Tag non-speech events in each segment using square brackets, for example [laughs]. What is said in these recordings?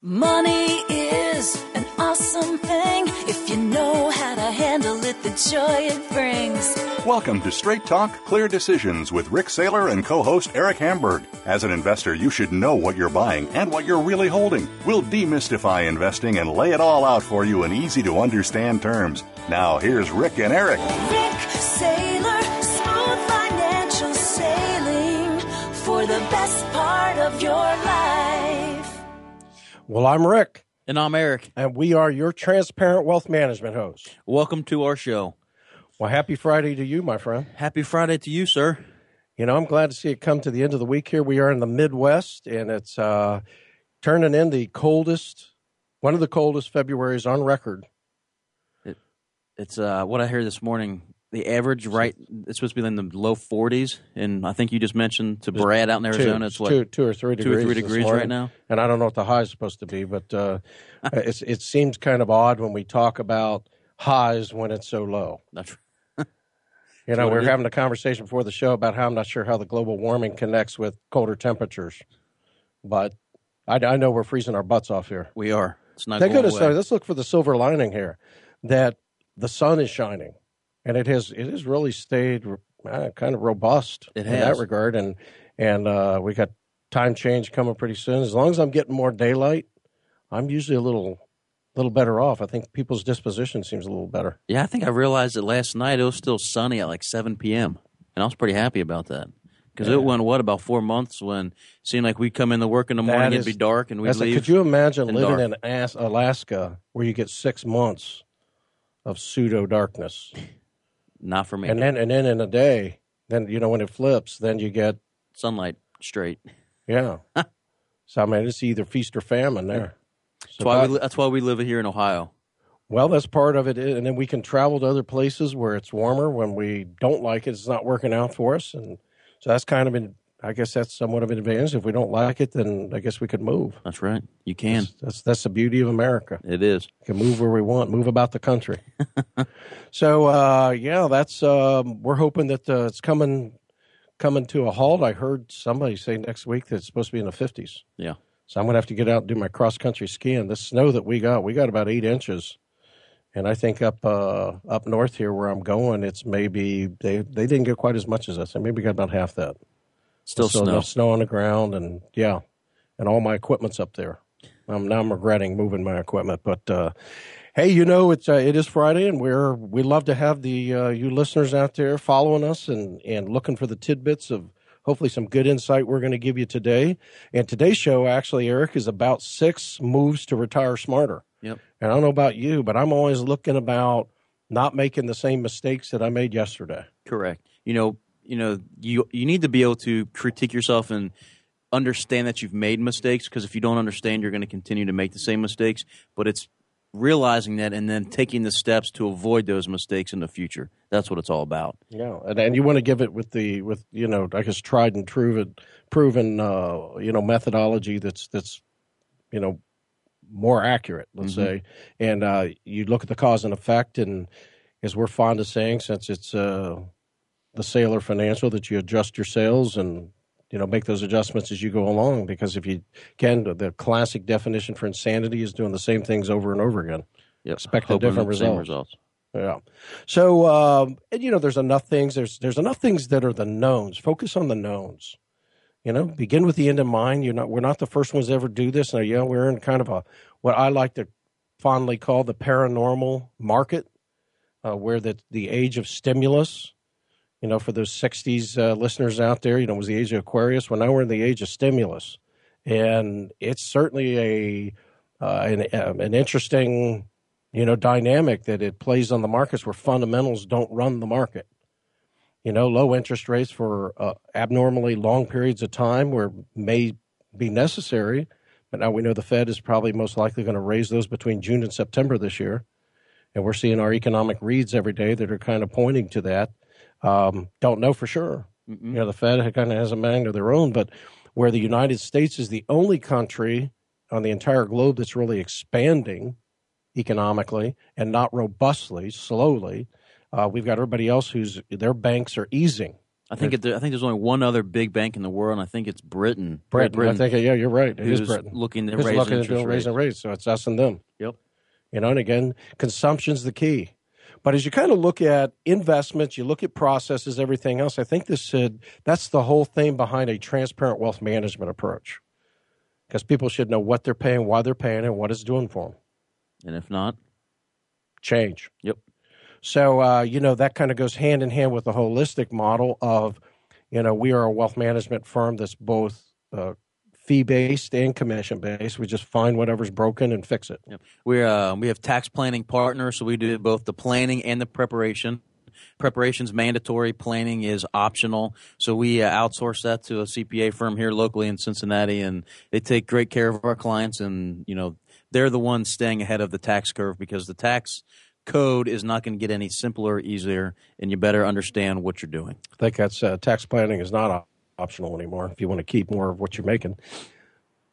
Money is an awesome thing if you know how to handle it, the joy it brings. Welcome to Straight Talk Clear Decisions with Rik Saylor and co host Eric Hamburg. As an investor, you should know what you're buying and what you're really holding. We'll demystify investing and lay it all out for you in easy to understand terms. Now, here's Rick and Eric. Rik Saylor, smooth financial sailing for the best part of your life. Well, I'm Rick, And I'm Eric. and we are your transparent wealth management hosts. Welcome to our show. Well, happy Friday to you, my friend. Happy Friday to you, sir. You know, I'm glad to see it come to the end of the week here. We are in the Midwest, and it's uh, turning in the coldest, one of the coldest Februarys on record. It's uh, what I hear this morning. The average, right? It's supposed to be in the low 40s, and I think you just mentioned to Brad out in Arizona, two, it's what two, two or three two or degrees, three degrees morning. right now? And I don't know what the high is supposed to be, but [laughs] uh, it's, it seems kind of odd when we talk about highs when it's so low. That's [laughs] You know, we were having a conversation before the show about how I'm not sure how the global warming connects with colder temperatures, but I, I know we're freezing our butts off here. we are. It's not going goodness, away. uh, let's look for the silver lining here, that the sun is shining, and it has it has really stayed uh, kind of robust in that regard, and and uh, we got time change coming pretty soon. As long as I'm getting more daylight, I'm usually a little little better off. I think people's disposition seems a little better. Yeah, I think I realized that last night it was still sunny at like 7 p.m., and I was pretty happy about that. Because it went, what, about four months when it seemed like we'd come in to work in the morning, That it'd be dark, and like, leave. could you imagine living dark. in Alaska where you get six months of pseudo darkness, [laughs] Not for me. and then and then in a day, then you know when it flips, then you get Sunlight straight. [laughs] yeah. so I mean, it's either feast or famine there. That's why, we, that's why we live here in Ohio. well, that's part of it, eh, and then we can travel to other places where it's warmer when we don't like it. It's not working out for us, and so that's kind of an. I guess that's somewhat of an advantage. If we don't like it, then I guess we could move. That's right. You can. That's that's the beauty of America. It is. We can move where we want, move about the country. [laughs] so uh, yeah, that's um, we're hoping that uh, it's coming coming to a halt. I heard somebody say next week that it's supposed to be in the fifties. Yeah. So I'm gonna have to get out and do my cross country skiing. The snow that we got, we got about eight inches, and I think up uh, up north here where I'm going, it's maybe they they didn't get quite as much as us. I maybe got about half that. Still so snow. enough snow on the ground, and yeah, and all my equipment's up there. Um, now I'm regretting moving my equipment, but uh, hey, you know it's uh, it is Friday, and we're we love to have the uh, you listeners out there following us and and looking for the tidbits of hopefully some good insight we're going to give you today. And today's show, actually, Eric, is about six moves to retire smarter. Yep. And I don't know about you, but I'm always looking about not making the same mistakes that I made yesterday. Correct. You know, you know, you you need to be able to critique yourself and understand that you've made mistakes because if you don't understand, you're going to continue to make the same mistakes. But it's realizing that and then taking the steps to avoid those mistakes in the future. That's what it's all about. Yeah, and, and you want to give it with the with you know I guess tried and proven proven uh, you know methodology that's that's you know more accurate. Let's Mhm. say, and uh, you look at the cause and effect, and as we're fond of saying, since it's uh, the Saylor financial, that you adjust your sales and you know make those adjustments as you go along. Because if you can, the classic definition for insanity is doing the same things over and over again. Yep. Expect a different results. results. Yeah. So, um, and you know, there's enough things. There's there's enough things that are the knowns. Focus on the knowns. You know, begin with the end in mind. You're not. We're not the first ones to ever do this. Now, yeah, we're in kind of a what I like to fondly call the paranormal market, uh, where the the age of stimulus. You know, for those '60s uh, listeners out there, you know, was the age of Aquarius. Well, now we're in the age of stimulus, and it's certainly a uh, an, um, an interesting you know, dynamic that it plays on the markets where fundamentals don't run the market. You know, low interest rates for uh, abnormally long periods of time where may be necessary But now we know the Fed is probably most likely going to raise those between June and September this year. And we're seeing our economic reads every day that are kind of pointing to that. Um, don't know for sure. Mm-mm. You know, the Fed kind of has a mind of their own, but where the United States is the only country on the entire globe that's really expanding economically and not robustly, slowly. Uh, we've got everybody else whose their banks are easing. I think it, I think there's only one other big bank in the world, and I think it's Britain. Britain. Britain. I think yeah, you're right. It is Britain looking to raise looking interest rates. raising rates. So it's us and them. Yep. You know, and again, consumption's the key. But as you kind of look at investments, you look at processes, everything else. I think this should that's the whole thing behind a transparent wealth management approach, because people should know what they're paying, why they're paying, and what it's doing for them. And if not, change. Yep. So uh, you know that kind of goes hand in hand with the holistic model of, you know, we are a wealth management firm that's both uh, fee based and commission based. We just find whatever's broken and fix it. Yep. We uh, we have tax planning partners, so we do both the planning and the preparation. Preparation's mandatory. Planning is optional. So we uh, outsource that to a CPA firm here locally in Cincinnati, and they take great care of our clients. And you know, they're the ones staying ahead of the tax curve because the tax code is not going to get any simpler or easier, and you better understand what you're doing. I think that's uh, tax planning is not optional anymore if you want to keep more of what you're making.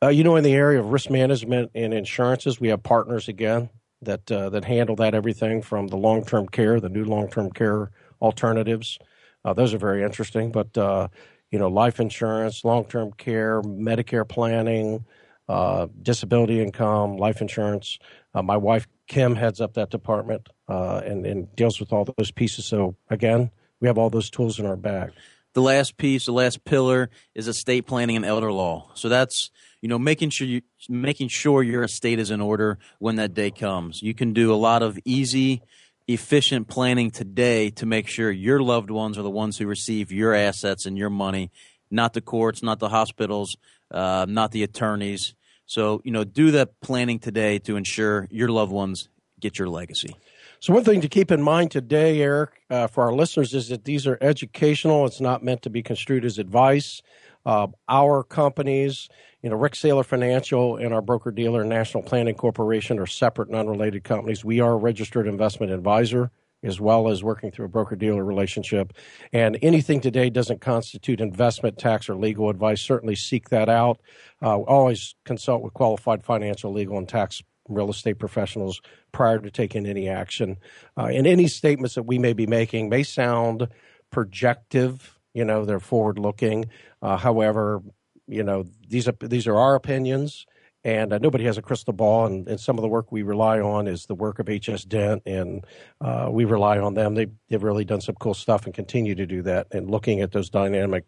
Uh, you know, in the area of risk management and insurances, we have partners again that uh, that handle that everything from the long term care, the new long term care alternatives. Uh, those are very interesting, but uh, you know, life insurance, long term care, Medicare planning, uh, disability income, life insurance. Uh, my wife Kim heads up that department and, and deals with all those pieces. So again, we have all those tools in our bag. The last piece, the last pillar, is estate planning and elder law. So that's you know making sure you making sure your estate is in order when that day comes. You can do a lot of easy efficient planning today to make sure your loved ones are the ones who receive your assets and your money, not the courts, not the hospitals, uh, not the attorneys. So, you know, do that planning today to ensure your loved ones get your legacy. So, one thing to keep in mind today, Eric, uh, for our listeners is that these are educational. It's not meant to be construed as advice. Uh, our companies, you know, Rik Saylor Financial and our broker dealer National Planning Corporation are separate and unrelated companies. We are a registered investment advisor as well as working through a broker dealer relationship. And anything today doesn't constitute investment, tax, or legal advice. Certainly seek that out. Uh, always consult with qualified financial, legal, and tax real estate professionals prior to taking any action. Uh, and any statements that we may be making may sound projective. You know, they're forward looking. Uh, however, you know these are these are our opinions and uh, nobody has a crystal ball. And, and, some of the work we rely on is the work of HS Dent, and uh, we rely on them. They, they've really done some cool stuff and continue to do that. And looking at those dynamic,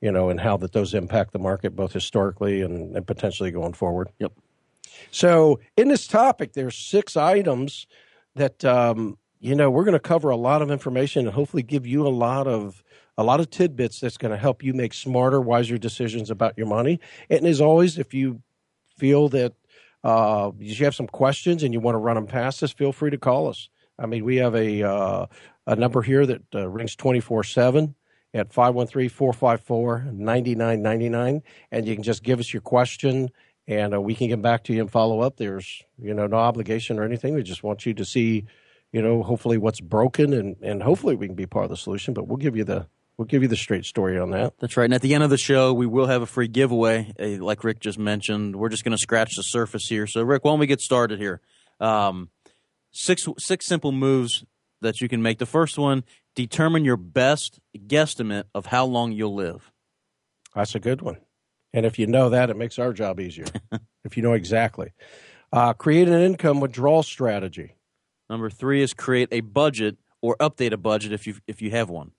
you know, and how that those impact the market both historically and, and potentially going forward. Yep. So in this topic, there's six items that um, you know we're going to cover a lot of information and hopefully give you a lot of a lot of tidbits that's going to help you make smarter, wiser decisions about your money. And as always, if you feel that uh, you have some questions and you want to run them past us, feel free to call us. I mean, we have a uh, a number here that uh, rings twenty four seven at 513-454-9999 and you can just give us your question and uh, we can get back to you and follow up there's you know no obligation or anything we just want you to see you know hopefully what's broken and and hopefully we can be part of the solution but we'll give you the We'll give you the straight story on that. That's right. And at the end of the show, we will have a free giveaway, uh, like Rick just mentioned. We're just going to scratch the surface here. So, Rick, why don't we get started here? Um, six six simple moves that you can make. The first one: determine your best guesstimate of how long you'll live. That's a good one. And if you know that, it makes our job easier. [laughs] if you know exactly, uh, create an income withdrawal strategy. Number three is create a budget or update a budget if you if you have one.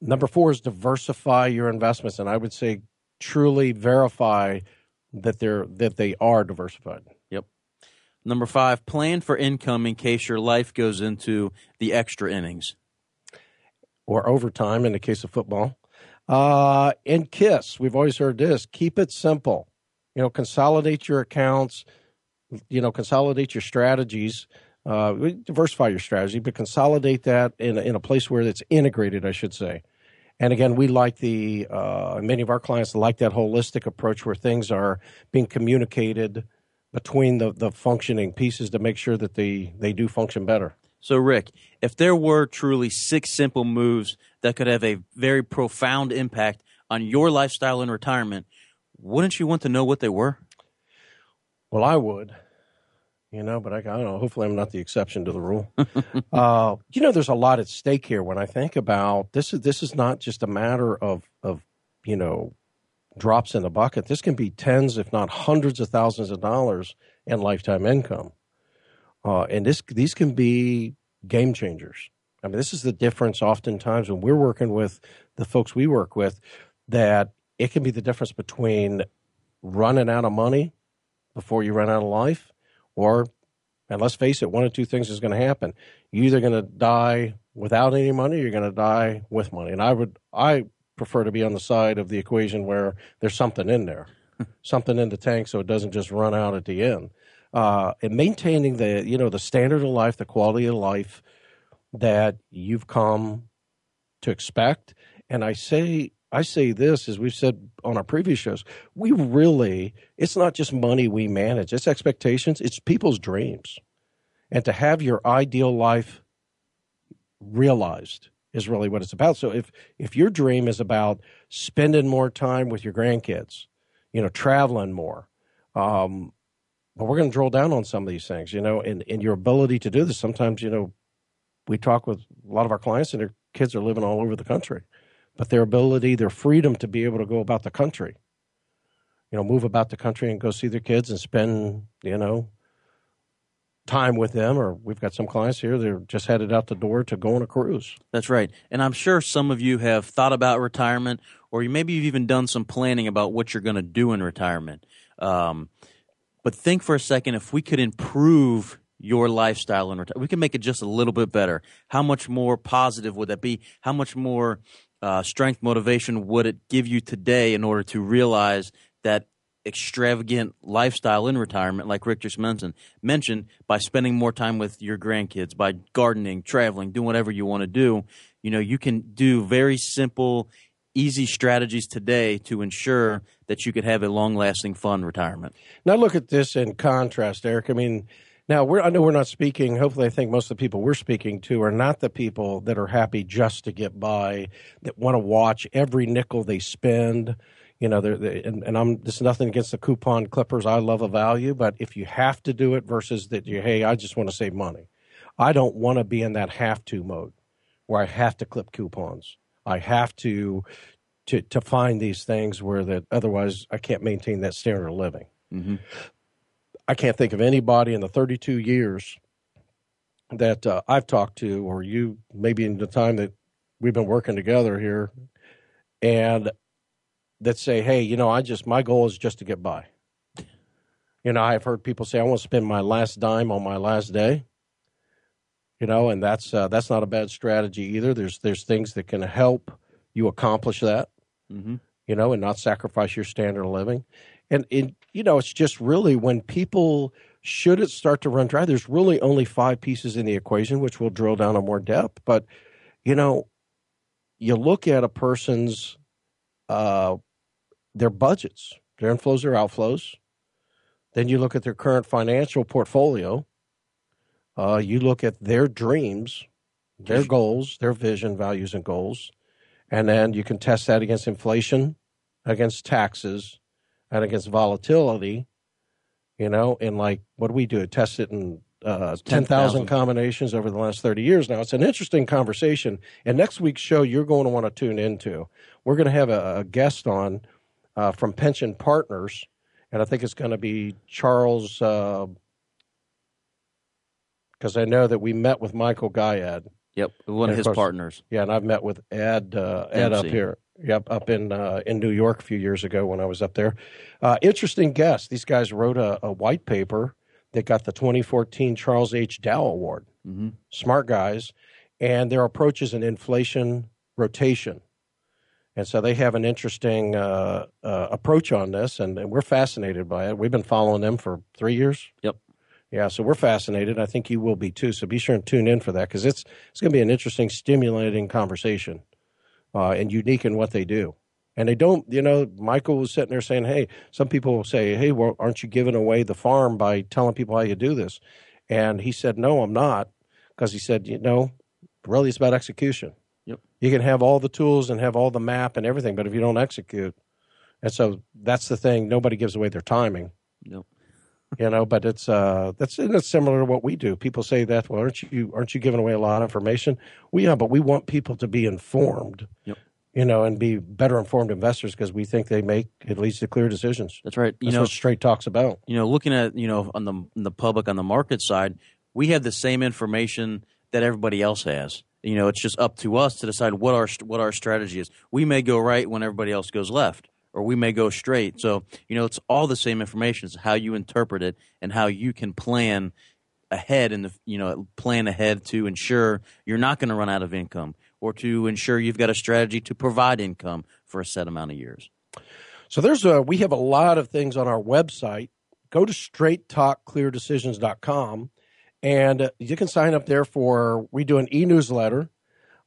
Number four is diversify your investments, and I would say truly verify that they're that they are diversified. Yep. Number five, plan for income in case your life goes into the extra innings or overtime in the case of football. Uh, and KISS, we've always heard this: keep it simple. You know, consolidate your accounts. You know, consolidate your strategies uh, diversify your strategy, but consolidate that in in a place where it's integrated, I should say. And again, we like the uh, many of our clients like that holistic approach where things are being communicated between the, the functioning pieces to make sure that they, they do function better. So, Rick, if there were truly six simple moves that could have a very profound impact on your lifestyle in retirement, wouldn't you want to know what they were? Well, I would, you know, but I, I don't know. Hopefully, I'm not the exception to the rule. [laughs] uh, you know, there's a lot at stake here when I think about this. Is this is not just a matter of of you know drops in the bucket. This can be tens, if not hundreds of thousands of dollars in lifetime income. Uh, and this these can be game changers. I mean, this is the difference oftentimes when we're working with the folks we work with that it can be the difference between running out of money before you run out of life or and let's face it, one of two things is going to happen. You're either going to die without any money, or you're going to die with money. And I would, I prefer to be on the side of the equation where there's something in there, [laughs] something in the tank, so it doesn't just run out at the end uh, and maintaining the you know the standard of life, the quality of life that you've come to expect. And I say I say this as we've said on our previous shows, we really it's not just money we manage, it's expectations, it's people's dreams. And to have your ideal life realized is really what it's about. So if if your dream is about spending more time with your grandkids, you know, traveling more, um, but we're going to drill down on some of these things, you know, and, and your ability to do this. Sometimes, you know, we talk with a lot of our clients and their kids are living all over the country, but their ability, their freedom to be able to go about the country, you know, move about the country and go see their kids and spend, you know, time with them. Or we've got some clients here they're just headed out the door to go on a cruise. That's right. And i'm sure some of you have thought about retirement or maybe you've even done some planning about what you're going to do in retirement. Um, but think for a second if we could improve your lifestyle in retirement. we can make it just a little bit better. How much more positive would that be? How much more uh, strength, motivation would it give you today in order to realize that extravagant lifestyle in retirement, like Rick just mentioned, mentioned by spending more time with your grandkids, by gardening, traveling, doing whatever you want to do. You know, you can do very simple, easy strategies today to ensure that you could have a long lasting fun retirement. Now look at this in contrast, Eric. I mean, now we're I know we're not speaking. Hopefully, I think most of the people we're speaking to are not the people that are happy just to get by, that want to watch every nickel they spend. You know, they're, they, and, and I'm this is nothing against the coupon clippers. I love a value, but if you have to do it versus that you hey, I just want to save money. I don't want to be in that have to mode where I have to clip coupons. I have to to to find these things where that otherwise I can't maintain that standard of living. Mm-hmm. I can't think of anybody in the 32 years that uh, I've talked to, or you maybe in the time that we've been working together here, and that say, "Hey, you know, I just my goal is just to get by." You know, I've heard people say, "I want to spend my last dime on my last day." You know, and that's uh, that's not a bad strategy either. There's there's things that can help you accomplish that, mm-hmm. you know, and not sacrifice your standard of living. And, and, you know, it's just really when people, should it start to run dry, there's really only five pieces in the equation, which we'll drill down on more depth. But, you know, you look at a person's, uh, their budgets, their inflows, their outflows. Then you look at their current financial portfolio. Uh, you look at their dreams, their goals, their vision, values, and goals. And then you can test that against inflation, against taxes, and against volatility. You know, and like, what do we do? Test it in uh, 10,000 combinations over the last 30 years. Now, it's an interesting conversation. And next week's show, you're going to want to tune into. We're going to have a, a guest on uh, from Pension Partners, and I think it's going to be Charles, because uh, I know that we met with Michael Gayed Yep, one of his course, partners. Yeah, and I've met with Ed uh, Ed up here. Yep, up in uh, in New York a few years ago when I was up there. Uh, interesting guest. These guys wrote a, a, white paper that got the 2014 Charles H. Dow Award. Mm-hmm. Smart guys, and their approach is an inflation rotation. And so they have an interesting uh, uh, approach on this, and, and, we're fascinated by it. We've been following them for three years. Yep. Yeah, so we're fascinated. I think you will be too. So be sure and tune in for that because it's it's going to be an interesting, stimulating conversation uh, and unique in what they do. And they don't, you know, Michael was sitting there saying, hey, some people will say, hey, well, aren't you giving away the farm by telling people how you do this? And he said, no, I'm not. Because he said, you know, really it's about execution. Yep. You can have all the tools and have all the map and everything, but if you don't execute, and so that's the thing. Nobody gives away their timing. Nope. You know, but it's uh that's and it's similar to what we do. People say that, well, aren't you aren't you giving away a lot of information? We well, yeah, but we want people to be informed. Yep. You know, and be better informed investors because we think they make it leads to clear decisions. That's right. You That's know, what straight talks about. you know, looking at you know on the on the public on the market side, we have the same information that everybody else has. You know, it's just up to us to decide what our what our strategy is. We may go right when everybody else goes left, or we may go straight. So you know, it's all the same information. It's how you interpret it and how you can plan ahead and you know plan ahead to ensure you're not going to run out of income or to ensure you've got a strategy to provide income for a set amount of years. So there's a we have a lot of things on our website. Go to straighttalkcleardecisions.com and you can sign up there for we do an e-newsletter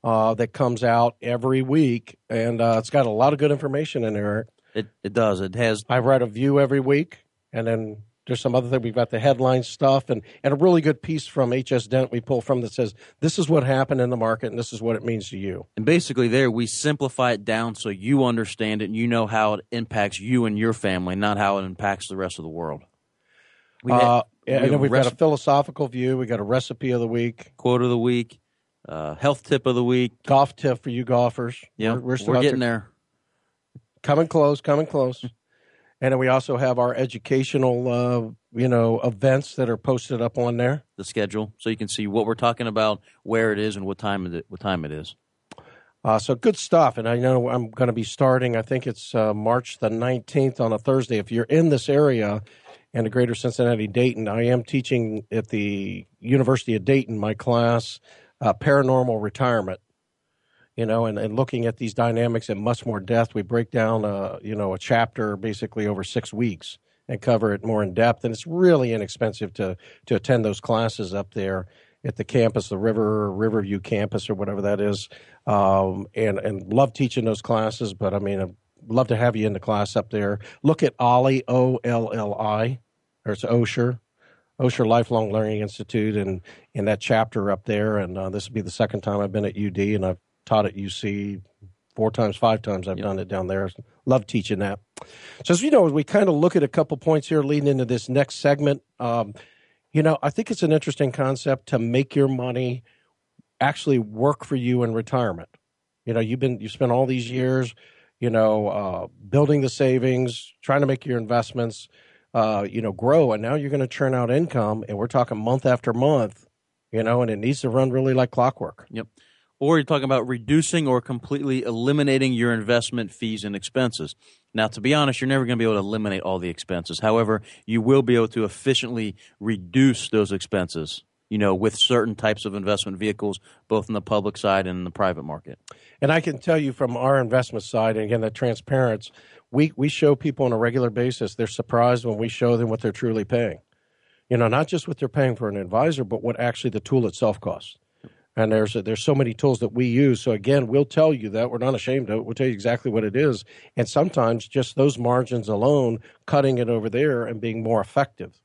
uh, that comes out every week and uh, it's got a lot of good information in there. It it does. It has I write a view every week and then there's some other thing. We've got the headline stuff and, and a really good piece from HS Dent we pull from that says this is what happened in the market and this is what it means to you. And basically, there we simplify it down so you understand it and you know how it impacts you and your family, not how it impacts the rest of the world. We Uh, we and then we've rec- got a philosophical view. We got a recipe of the week, quote of the week, uh, health tip of the week. golf tip for you golfers. Yeah, we're, we're, still out getting there. there. coming close, coming close. [laughs] and then we also have our educational, uh, you know, events that are posted up on there. The schedule, so you can see what we're talking about, where it is, and what time it what time it is. Uh, so good stuff. And I know I'm going to be starting, I think it's uh, March the 19th on a Thursday. If you're in this area and the greater Cincinnati Dayton, I am teaching at the University of Dayton my class, uh, Paranormal Retirement. You know, and, and looking at these dynamics in much more depth, we break down, a, you know, a chapter basically over six weeks and cover it more in depth. And it's really inexpensive to to attend those classes up there at the campus, the River Riverview campus or whatever that is. Um, and and love teaching those classes. But I mean, I'd love to have you in the class up there. Look at Ollie O L L I, or it's Osher. Osher Lifelong Learning Institute, and in that chapter up there, and uh, this will be the second time I've been at UD, and I've taught at UC four times, five times. I've Yep. done it down there. Love teaching that. So, as you know, as we kind of look at a couple points here leading into this next segment, um, you know, I think it's an interesting concept to make your money actually work for you in retirement. You know, you've been you spent all these years, you know, uh, building the savings, trying to make your investments, uh, you know, grow, and now you're going to churn out income, and we're talking month after month, you know, and it needs to run really like clockwork. Yep. Or you're talking about reducing or completely eliminating your investment fees and expenses. Now, to be honest, you're never going to be able to eliminate all the expenses. However, you will be able to efficiently reduce those expenses, you know, with certain types of investment vehicles, both in the public side and in the private market. And I can tell you from our investment side, and again, that transparency, we, we show people on a regular basis, they're surprised when we show them what they're truly paying. You know, not just what they're paying for an advisor, but what actually the tool itself costs. And there's there's so many tools that we use. So again, we'll tell you that we're not ashamed of it. We'll tell you exactly what it is. And sometimes just those margins alone, cutting it over there and being more effective.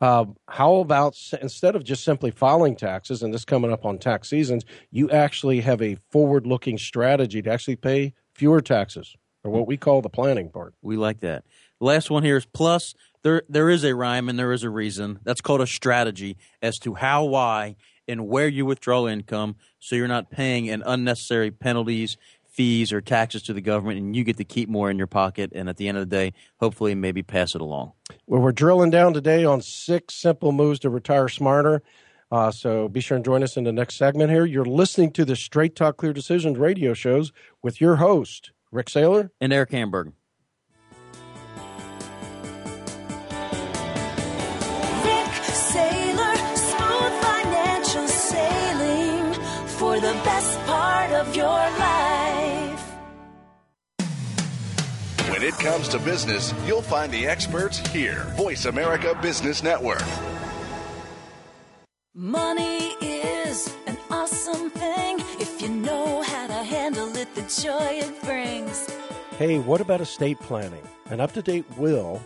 Uh, how about instead of just simply filing taxes, and this coming up on tax seasons, you actually have a forward looking strategy to actually pay fewer taxes, or what we call the planning part. We like that. Last one here is plus. There, there is a rhyme and there is a reason. That's called a strategy as to how, why, and where you withdraw income, so you're not paying an unnecessary penalties, fees, or taxes to the government, and you get to keep more in your pocket. And at the end of the day, hopefully, maybe pass it along. Well, we're drilling down today on six simple moves to retire smarter. Uh, so be sure and join us in the next segment here. You're listening to the Straight Talk Clear Decisions radio shows with your host, Rik Saylor. And Eric Hamburg. Rik Saylor, smooth financial sailing for the best part of your life. When it comes to business, you'll find the experts here. Voice America Business Network. Money is an awesome thing joy it brings. Hey, what about estate planning? An up to date will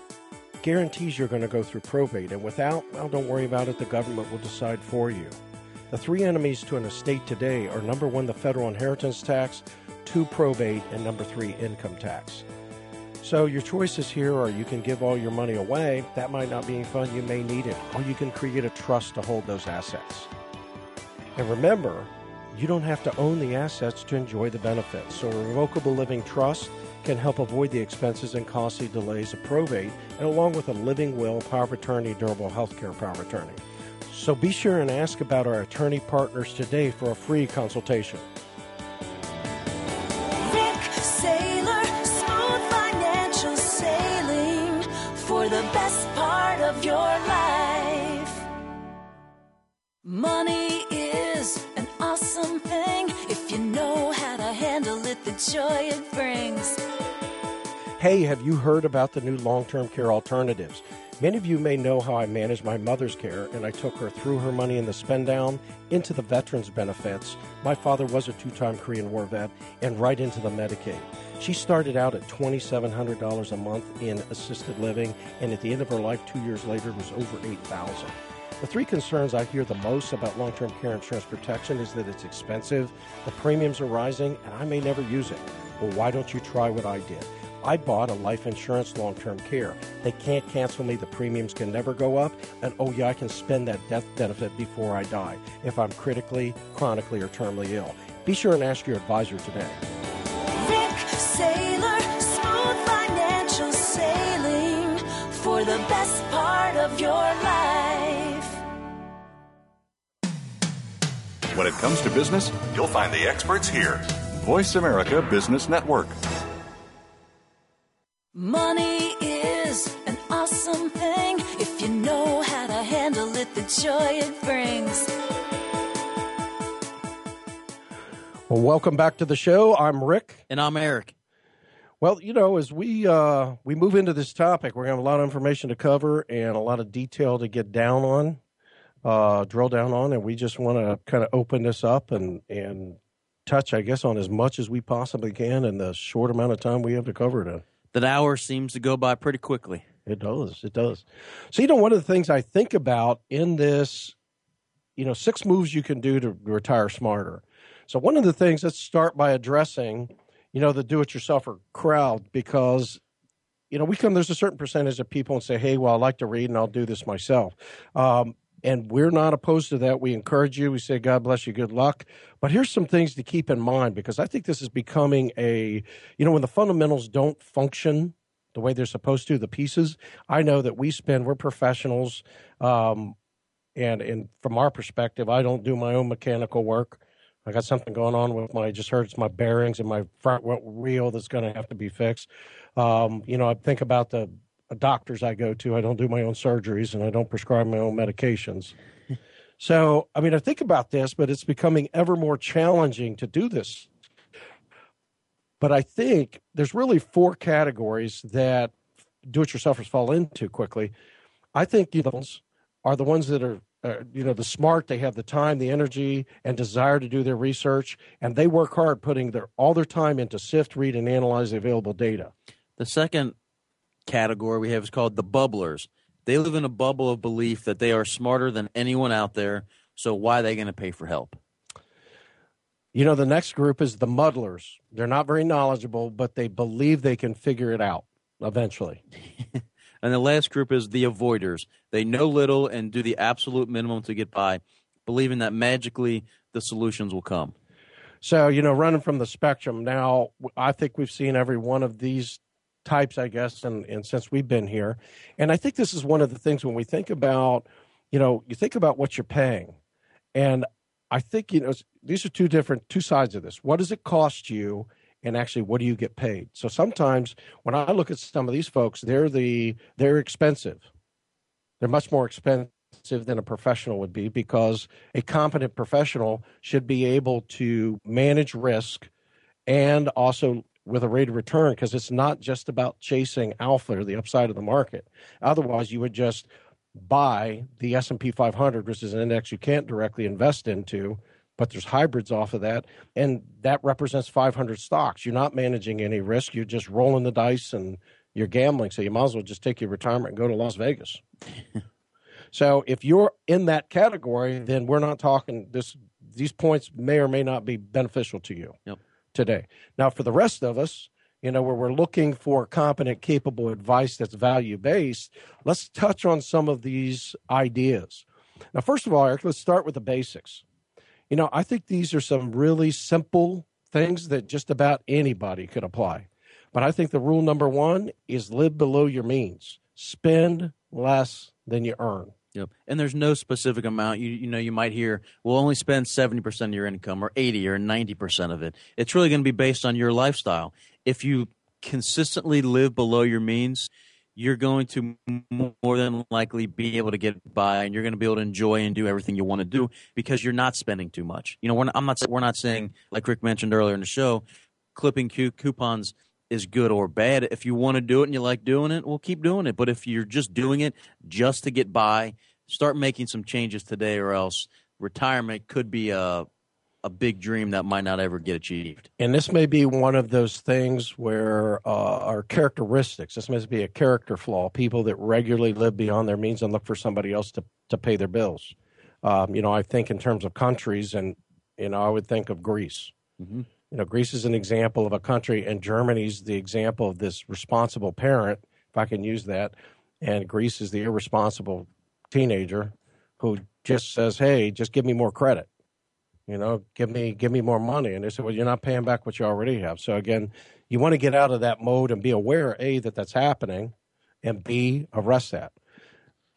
guarantees you're going to go through probate, and without, well, don't worry about it, the government will decide for you. The three enemies to an estate today are number one, the federal inheritance tax, two, probate, and number three, income tax. So your choices here are you can give all your money away. That might not be any fun. You may need it. Or you can create a trust to hold those assets. And remember, you don't have to own the assets to enjoy the benefits. So a revocable living trust can help avoid the expenses and costly delays of probate, and along with a living will, power of attorney, durable health care power of attorney. So be sure and ask about our attorney partners today for a free consultation. Rik Saylor, smooth financial sailing for the best part of your life. Money is awesome thing if you know how to handle it, the joy it brings. Hey, have you heard about the new long term care alternatives? Many of you may know how I managed my mother's care, and I took her through her money in the spend down into the veterans benefits. My father was a two time Korean War vet, and right into the Medicaid. She started out at $2,700 a month in assisted living, and at the end of her life, two years later, was over 8000 The three concerns I hear the most about long term care insurance protection is that it's expensive, the premiums are rising, and I may never use it. Well, why don't you try what I did? I bought a life insurance long term care. They can't cancel me, the premiums can never go up, and oh, yeah, I can spend that death benefit before I die if I'm critically, chronically, or terminally ill. Be sure and ask your advisor today. Rik Saylor, smooth financial sailing for the best part of your life. When it comes to business, you'll find the experts here. Voice America Business Network. Money is an awesome thing if you know how to handle it, the joy it brings. Well, welcome back to the show. I'm Rick. And I'm Eric. Well, you know, as we uh, we move into this topic, we're going to have a lot of information to cover and a lot of detail to get down on, uh, drill down on, and we just want to kind of open this up and and touch, I guess, on as much as we possibly can in the short amount of time we have to cover it in. That hour seems to go by pretty quickly. It does. It does. So, you know, one of the things I think about in this, you know, six moves you can do to retire smarter. So, one of the things, let's start by addressing, you know, the do it yourselfer crowd because, you know, we come, there's a certain percentage of people and say, hey, well, I like to read and I'll do this myself. Um, and we're not opposed to that. We encourage you. We say, God bless you, good luck. But here's some things to keep in mind because I think this is becoming a, you know, when the fundamentals don't function the way they're supposed to, the pieces. I know that we spend, we're professionals. Um, and, and from our perspective, I don't do my own mechanical work. I got something going on with my, I just heard it's my bearings and my front wheel that's going to have to be fixed. Um, you know, I think about the doctors I go to. I don't do my own surgeries and I don't prescribe my own medications. [laughs] so, I mean, I think about this, but it's becoming ever more challenging to do this. But I think there's really four categories that do it yourselfers fall into quickly. I think you know, are the ones that are uh, you know the smart they have the time the energy and desire to do their research and they work hard putting their all their time into sift read and analyze the available data The second category we have is called the bubblers. They live in a bubble of belief that they are smarter than anyone out there. So why are they going to pay for help? you know the next group is the muddlers they're not very knowledgeable but they believe they can figure it out eventually [laughs] And the last group is the avoiders. They know little and do the absolute minimum to get by, believing that magically the solutions will come. So, you know, running from the spectrum now, I think we've seen every one of these types, I guess, and, and since we've been here. And I think this is one of the things when we think about, you know, you think about what you're paying. And I think, you know, these are two different, two sides of this. What does it cost you? And actually, what do you get paid? So sometimes when I look at some of these folks, they're the they're expensive. They're much more expensive than a professional would be because a competent professional should be able to manage risk and also with a rate of return because it's not just about chasing alpha or the upside of the market. Otherwise, you would just buy the S&P 500, which is an index you can't directly invest into, but there's hybrids off of that, and that represents 500 stocks. You're not managing any risk. You're just rolling the dice and you're gambling. So you might as well just take your retirement and go to Las Vegas. [laughs] so if you're in that category, mm-hmm. then we're not talking this. These points may or may not be beneficial to you Yep. Today. Now, for the rest of us, you know, where we're looking for competent, capable advice that's value based, let's touch on some of these ideas. Now, first of all, Eric, let's start with the basics. You know, I think these are some really simple things that just about anybody could apply. But I think the rule number one is live below your means, spend less than you earn. Yep. And there's no specific amount. You you know you might hear we'll only spend seventy percent of your income or eighty or ninety percent of it. It's really going to be based on your lifestyle. If you consistently live below your means, you're going to more than likely be able to get by, and you're going to be able to enjoy and do everything you want to do because you're not spending too much. You know, we're not, I'm not we're not saying like Rick mentioned earlier in the show, clipping coupons is good or bad. If you want to do it and you like doing it, well, keep doing it. But if you're just doing it just to get by, start making some changes today, or else retirement could be a a big dream that might not ever get achieved. And this may be one of those things where uh, our characteristics, this must be a character flaw, people that regularly live beyond their means and look for somebody else to, to pay their bills. Um, you know, I think in terms of countries, and, you know, I would think of Greece. Mm-hmm. You know, Greece is an example of a country, and Germany's the example of this responsible parent, if I can use that. And Greece is the irresponsible teenager who just says, "Hey, just give me more credit." You know, give me give me more money, and they said, "Well, you're not paying back what you already have." So again, you want to get out of that mode and be aware, a that that's happening, and b arrest that.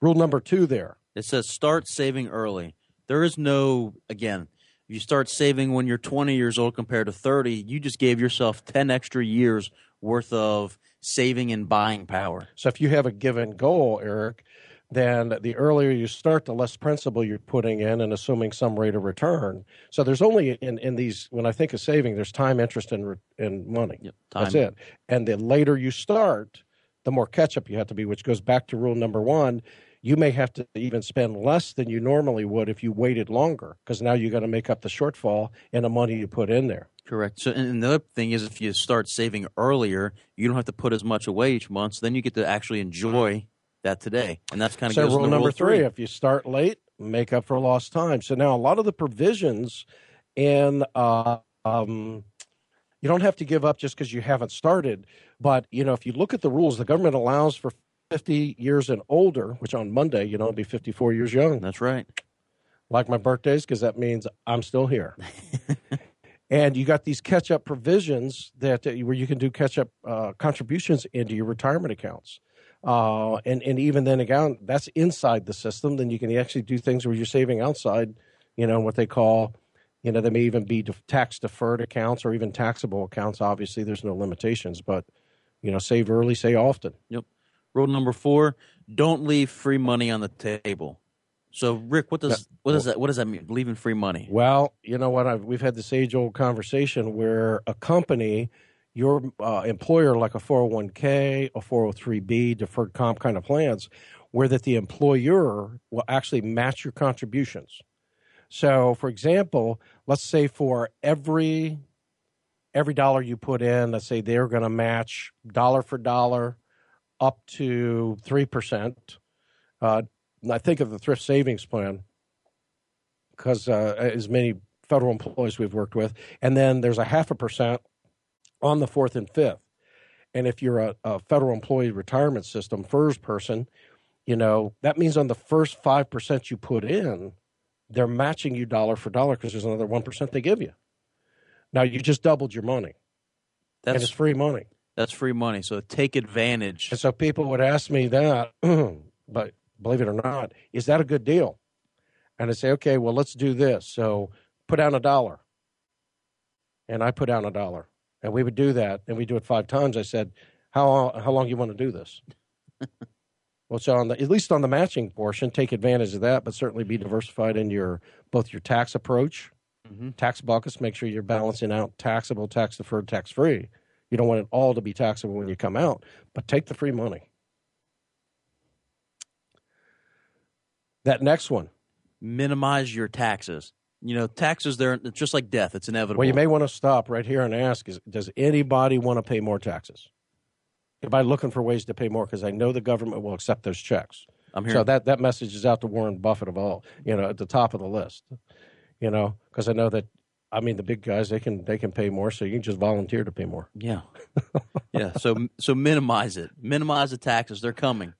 Rule number two there. It says start saving early. There is no again. If you start saving when you're 20 years old compared to 30, you just gave yourself 10 extra years worth of saving and buying power. So if you have a given goal, Eric, then the earlier you start, the less principal you're putting in and assuming some rate of return. So there's only in, in these, when I think of saving, there's time, interest, and, re- and money. Yep. That's it. And the later you start, the more catch up you have to be, which goes back to rule number one. You may have to even spend less than you normally would if you waited longer because now you got to make up the shortfall in the money you put in there. Correct. So, and the other thing is, if you start saving earlier, you don't have to put as much away each month. So then you get to actually enjoy that today, and that's kind of So goes rule number rule three: if you start late, make up for lost time. So now a lot of the provisions in uh, um, you don't have to give up just because you haven't started. But you know, if you look at the rules, the government allows for 50 years and older, which on Monday, you know, I'll be 54 years young, That's right. like my birthdays, because that means I'm still here. [laughs] and you got these catch up provisions that uh, where you can do catch up uh, contributions into your retirement accounts. Uh, and and even then again, that's inside the system. Then you can actually do things where you're saving outside. You know what they call, you know, they may even be tax deferred accounts or even taxable accounts. Obviously, there's no limitations, but you know, save early, save often. Yep. Rule number four: don't leave free money on the table. So, Rick, what does what does that what does that mean? Leaving free money? Well, you know what? I've, we've had this age old conversation where a company, your uh, employer, like a 401k, a 403b, deferred comp kind of plans, where that the employer will actually match your contributions. So, for example, let's say for every every dollar you put in, let's say they're going to match dollar for dollar up to three percent. Uh, I think of the thrift savings plan because uh, as many federal employees we've worked with, and then there's a half a percent on the fourth and fifth. And if you're a, a federal employee retirement system FERS person, you know that means on the first five percent you put in, they're matching you dollar for dollar because there's another one percent they give you. Now you just doubled your money, and That's it's free money. That's free money. So take advantage. And so people would ask me that, [clears throat] but believe it or not, is that a good deal? And I say, okay, well, let's do this. So put down a dollar. And I put down a dollar. And we would do that. And we do it five times. I said, how, how long you want to do this? [laughs] well, so on the, at least on the matching portion, take advantage of that, but certainly be diversified in your both your tax approach, Mhm. tax buckets. Make sure you're balancing out taxable, tax deferred, tax free. You don't want it all to be taxable when you come out, but take the free money. That next one, Minimize your taxes. you know, taxes they're it's just like death; it's inevitable. Well, you may want to stop right here and ask: is, Does anybody want to pay more taxes? Anybody looking for ways to pay more? Because I know the government will accept those checks. I'm here. So that that message is out to Warren Buffett of all, you know, at the top of the list. You know, because I know that. I mean, the big guys they can they can pay more, so you can just volunteer to pay more. Yeah, [laughs] yeah. So so minimize it. Minimize the taxes. They're coming.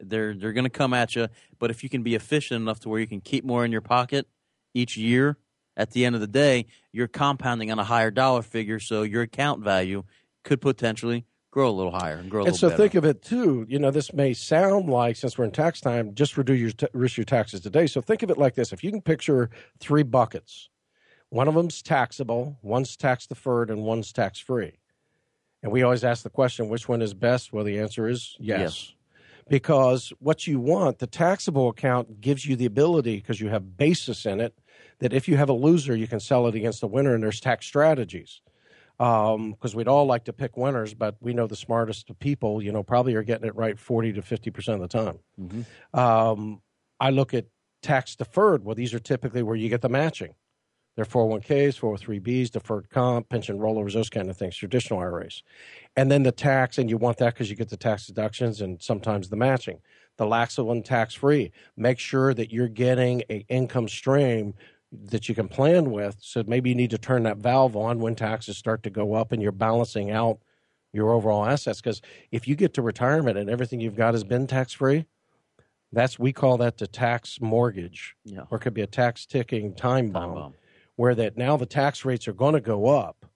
They're they're going to come at you. But if you can be efficient enough to where you can keep more in your pocket each year, at the end of the day, you're compounding on a higher dollar figure. So your account value could potentially grow a little higher and grow a And little so better. think of it too. You know, this may sound like since we're in tax time, just reduce your t- reduce your taxes today. So think of it like this: if you can picture three buckets, one of them's taxable, one's tax deferred, and one's tax free. And we always ask the question, which one is best? Well, the answer is yes. Yes. Because what you want, the taxable account gives you the ability, because you have basis in it, that if you have a loser, you can sell it against the winner, and there's tax strategies because we'd all like to pick winners, but we know the smartest of people, you know, probably are getting it right 40 to 50% of the time. Um, I look at tax deferred. Well, these are typically where you get the matching. They're 401ks, 403bs, deferred comp, pension rollovers, those kind of things, traditional IRAs. And then the tax, and you want that because you get the tax deductions and sometimes the matching. The lax one tax free. Make sure that you're getting an income stream that you can plan with. So maybe you need to turn that valve on when taxes start to go up and you're balancing out your overall assets. Because if you get to retirement and everything you've got has been tax free, that's we call that the tax mortgage, Yeah. or it could be a tax ticking time bomb, Time bomb. Where that now the tax rates are going to go up.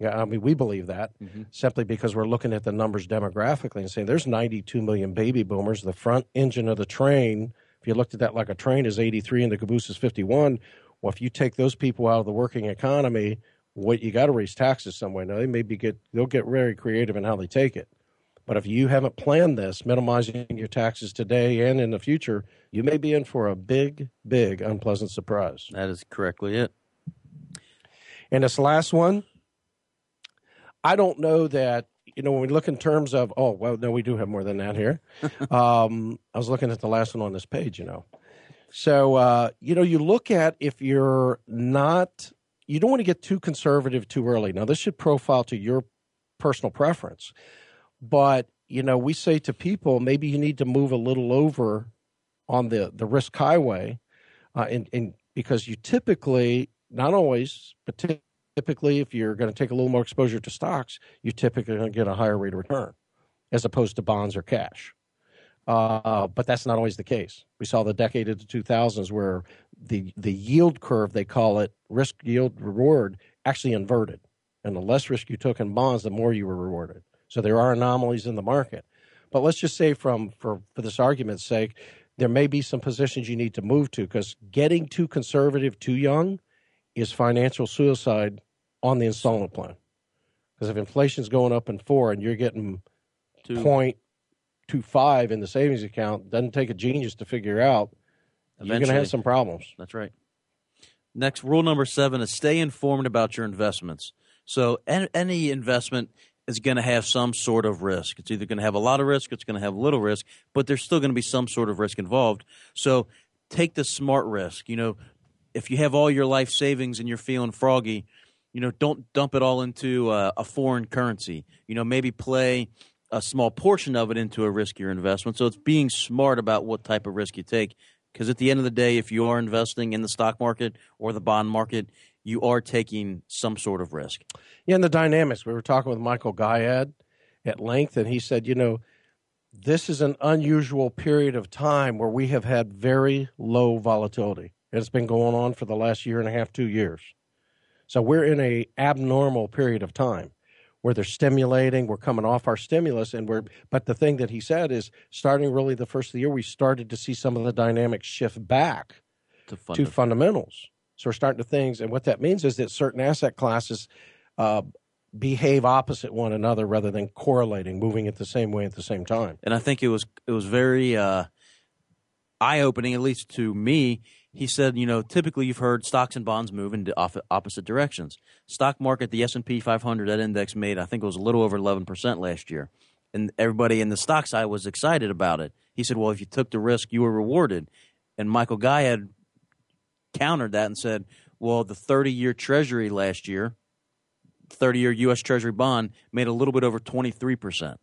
Yeah, I mean we believe that mm-hmm. simply because we're looking at the numbers demographically and saying there's 92 million baby boomers. The front engine of the train, if you looked at that like a train, is 83 and the caboose is 51. Well, if you take those people out of the working economy, what you got to raise taxes some way. Now they maybe get they'll get very creative in how they take it. But if you haven't planned this, minimizing your taxes today and in the future, you may be in for a big, big unpleasant surprise. That is correctly it. And this last one, I don't know that, you know, when we look in terms of, oh, well, no, we do have more than that here. [laughs] um, I was looking at the last one on this page, you know. So, uh, you know, you look at if you're not, you don't want to get too conservative too early. Now, this should profile to your personal preference. But, you know, we say to people, maybe you need to move a little over on the, the risk highway. Uh, and, and because you typically, not always, but ty- typically, if you're going to take a little more exposure to stocks, you typically going to get a higher rate of return as opposed to bonds or cash. Uh, but that's not always the case. We saw the decade of the 2000s where the the yield curve, they call it risk yield reward, actually inverted. And the less risk you took in bonds, the more you were rewarded. So there are anomalies in the market. But let's just say, from for, for this argument's sake, there may be some positions you need to move to because getting too conservative too young is financial suicide on the installment plan. Because if inflation's going up in four and you're getting Two. point two five in the savings account, doesn't take a genius to figure out you're going to have some problems. That's right. Next, rule number seven is stay informed about your investments. So, any, any investment is going to have some sort of risk. It's either going to have a lot of risk, it's going to have little risk, but there's still going to be some sort of risk involved. So, take the smart risk. You know, if you have all your life savings and you're feeling froggy, you know, don't dump it all into uh, a foreign currency. You know, maybe play a small portion of it into a riskier investment. So it's being smart about what type of risk you take. Because at the end of the day, if you are investing in the stock market or the bond market, you are taking some sort of risk. Yeah, and the dynamics. We were talking with Michael Gayed at length, and he said, you know, this is an unusual period of time where we have had very low volatility. And it's been going on for the last year and a half, two years. So we're in a abnormal period of time where they're stimulating, we're coming off our stimulus, and we're but the thing that he said is starting really the first of the year, we started to see some of the dynamics shift back To fund to fundamentals. So we're starting to things, and what that means is that certain asset classes uh, behave opposite one another rather than correlating, moving at the same way at the same time. and I think it was it was very uh, eye opening, at least to me. He said, you know, typically you've heard stocks and bonds move in opposite directions. Stock market, the S and P 500, that index made, I think it was a little over 11 percent last year, and everybody in the stock side was excited about it. He said, well, if you took the risk, you were rewarded. And Michael Gayed countered that and said, well, the 30 year Treasury last year, 30 year U.S. Treasury bond made a little bit over 23%.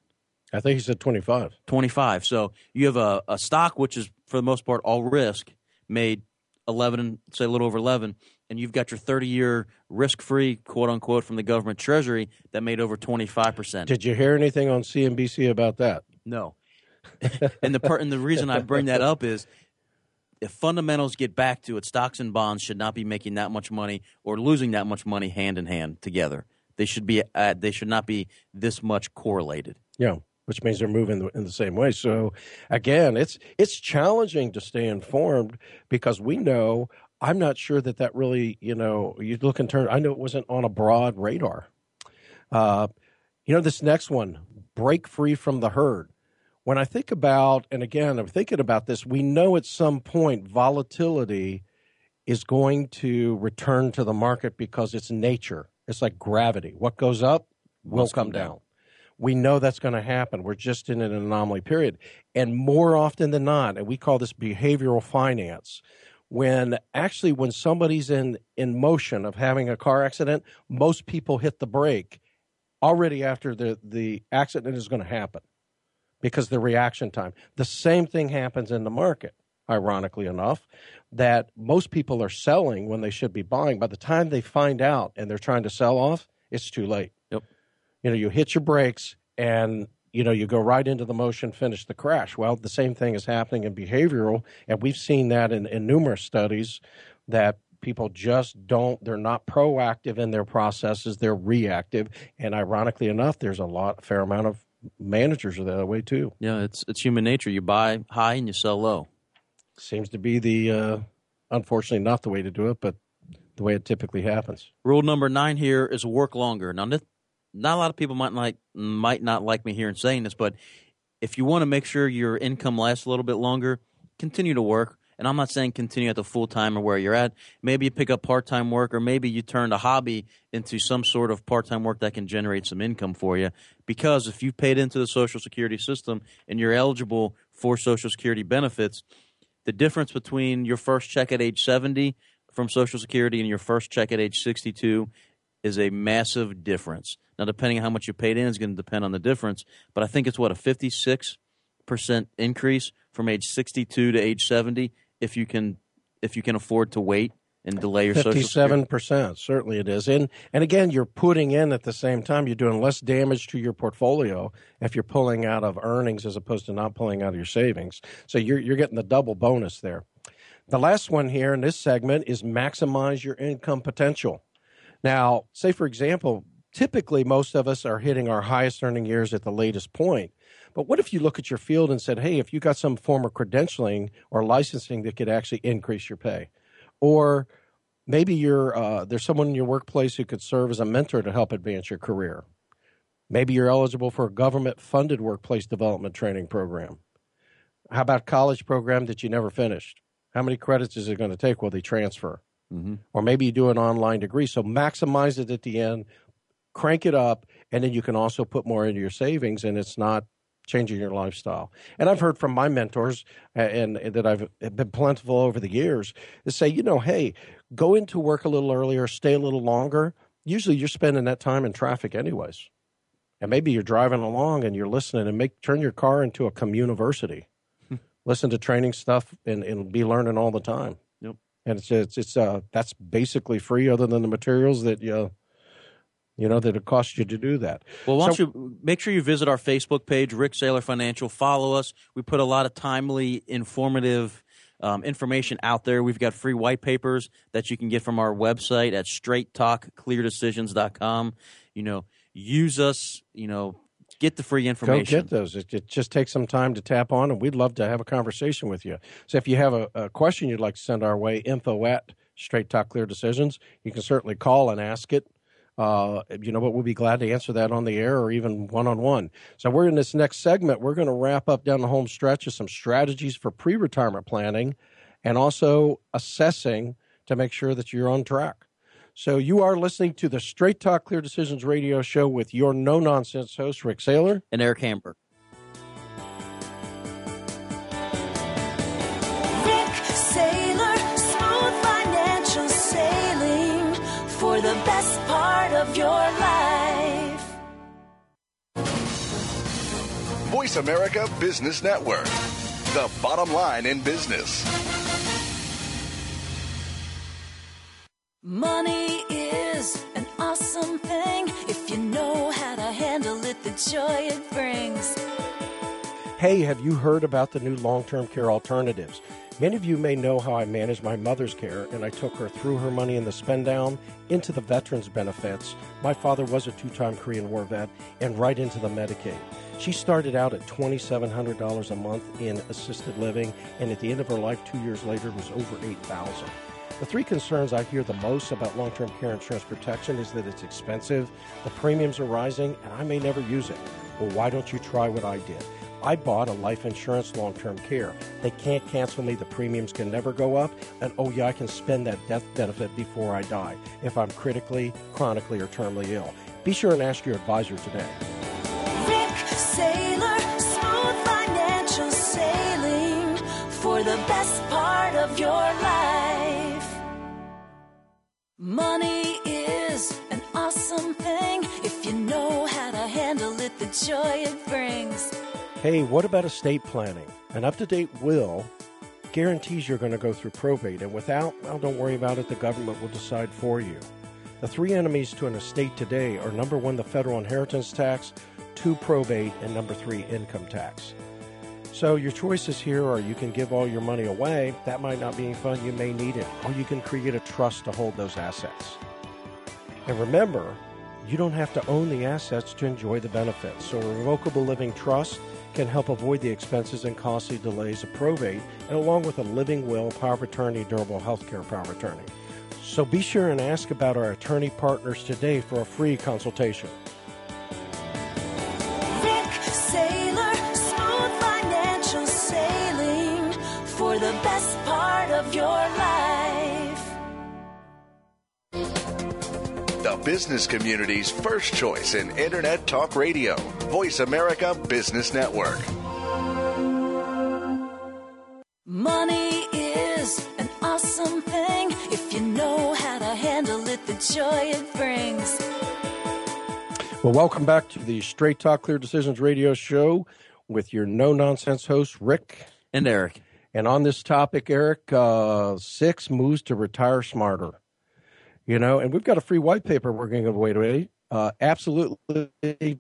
I think he said 25. 25. So you have a, a stock, which is for the most part all risk, made 11, say a little over 11, and you've got your 30 year risk free, quote unquote, from the government treasury that made over 25%. Did you hear anything on CNBC about that? No. [laughs] and the per- and the reason I bring that up is if fundamentals get back to it, stocks and bonds should not be making that much money or losing that much money hand in hand together. They should be at, they should not be this much correlated. Yeah, which means they're moving in the same way. So again, it's it's challenging to stay informed because we know I'm not sure that that really, you know, you look in turn. I know it wasn't on a broad radar. Uh, you know, this next one, break free from the herd when I think about, and again, I'm thinking about this, we know at some point volatility is going to return to the market because it's nature. It's like gravity. What goes up will come, come down. down. We know that's going to happen. We're just in an anomaly period. And more often than not, and we call this behavioral finance, when actually when somebody's in in motion of having a car accident, most people hit the brake already after the the accident is going to happen because the reaction time. The same thing happens in the market, ironically enough, that most people are selling when they should be buying. By the time they find out and they're trying to sell off, it's too late. Yep. You know, you hit your brakes and you know you go right into the motion finish the crash well the same thing is happening in behavioral and we've seen that in, in numerous studies that people just don't they're not proactive in their processes they're reactive and ironically enough there's a lot a fair amount of managers are that way too. Yeah, it's it's human nature. You buy high and you sell low. Seems to be the uh, unfortunately not the way to do it, but the way it typically happens. Rule number nine here is work longer. Now, not a lot of people might like might not like me here hearing saying this, but if you want to make sure your income lasts a little bit longer, continue to work. And I'm not saying continue at the full time or where you're at. Maybe you pick up part time work, or maybe you turn a hobby into some sort of part time work that can generate some income for you. Because if you've paid into the Social Security system and you're eligible for Social Security benefits, the difference between your first check at age 70 from Social Security and your first check at age 62 is a massive difference. Now, depending on how much you paid in, is going to depend on the difference. But I think it's what a 56 percent increase from age 62 to age 70 if you can if you can afford to wait and delay your fifty-seven percent. Certainly, it is. And and again, you're putting in at the same time. You're doing less damage to your portfolio if you're pulling out of earnings as opposed to not pulling out of your savings. So you're you're getting the double bonus there. The last one here in this segment is maximize your income potential. Now, say for example, typically most of us are hitting our highest earning years at the latest point. But what if you look at your field and said, hey, if you got some form of credentialing or licensing that could actually increase your pay? Or maybe you're, uh, there's someone in your workplace who could serve as a mentor to help advance your career. Maybe you're eligible for a government funded workplace development training program. How about college program that you never finished? How many credits is it going to take? Will they transfer? Mm-hmm. Or maybe you do an online degree. So maximize it at the end, crank it up, and then you can also put more into your savings, and it's not changing your lifestyle. And I've heard from my mentors, uh, and, and that I've been plentiful over the years, is say, you know, hey, go into work a little earlier, stay a little longer. Usually, you're spending that time in traffic, anyways. And maybe you're driving along and you're listening, and make turn your car into a communiversity. Hmm. Listen to training stuff and, and be learning all the time. Yep. And it's it's it's uh that's basically free, other than the materials that you you know that it costs you to do that. Well, why don't so, you make sure you visit our Facebook page, Rik Saylor Financial. Follow us. We put a lot of timely, informative um, information out there. We've got free white papers that you can get from our website at straighttalkcleardecisions.com. You know, use us. You know, get the free information. Go get those. It, it, just takes some time to tap on, and we'd love to have a conversation with you. So if you have a, a question you'd like to send our way, info at Straight Talk Clear Decisions, you can certainly call and ask it. Uh, you know, but we'll be glad to answer that on the air or even one on one. So, we're in this next segment, we're going to wrap up down the home stretch of some strategies for pre retirement planning and also assessing to make sure that you're on track. So, you are listening to the Straight Talk Clear Decisions radio show with your no nonsense host, Rik Saylor and Eric Hamburg. Of your life. Voice America Business Network, the bottom line in business. Money is an awesome thing if you know how to handle it, the joy it brings. Hey, have you heard about the new long term care alternatives? Many of you may know how I managed my mother's care, and I took her through her money in the spend down into the veterans benefits. My father was a two time Korean War vet, and right into the Medicaid. She started out at $2,700 a month in assisted living, and at the end of her life, two years later, was over $8,000. the three concerns I hear the most about long term care insurance protection is that it's expensive, the premiums are rising, and I may never use it. Well, why don't you try what I did? I bought a life insurance long term care. They can't cancel me, the premiums can never go up, and oh, yeah, I can spend that death benefit before I die if I'm critically, chronically, or terminally ill. Be sure and ask your advisor today. Rik Saylor, smooth financial sailing for the best part of your life. Money is an awesome thing if you know how to handle it, the joy. Hey, what about estate planning? An up to date will guarantees you're going to go through probate, and without, well, don't worry about it, the government will decide for you. The three enemies to an estate today are number one, the federal inheritance tax, two, probate, and number three, income tax. So your choices here are you can give all your money away. That might not be any fun. You may need it. Or you can create a trust to hold those assets. And remember, you don't have to own the assets to enjoy the benefits. So a revocable living trust can help avoid the expenses and costly delays of probate, and along with a living will, power of attorney, durable health care power of attorney. So be sure and ask about our attorney partners today for a free consultation. Rik Saylor, smooth financial sailing for the best part of your life. The business community's first choice in Internet Talk Radio. Voice America Business Network. Money is an awesome thing if you know how to handle it, the joy it brings. Well, welcome back to the Straight Talk Clear Decisions radio show with your no nonsense host, Rik. And Eric. And on this topic, Eric, uh, six moves to retire smarter. You know, and we've got a free white paper we're going to give away today. Uh, absolutely.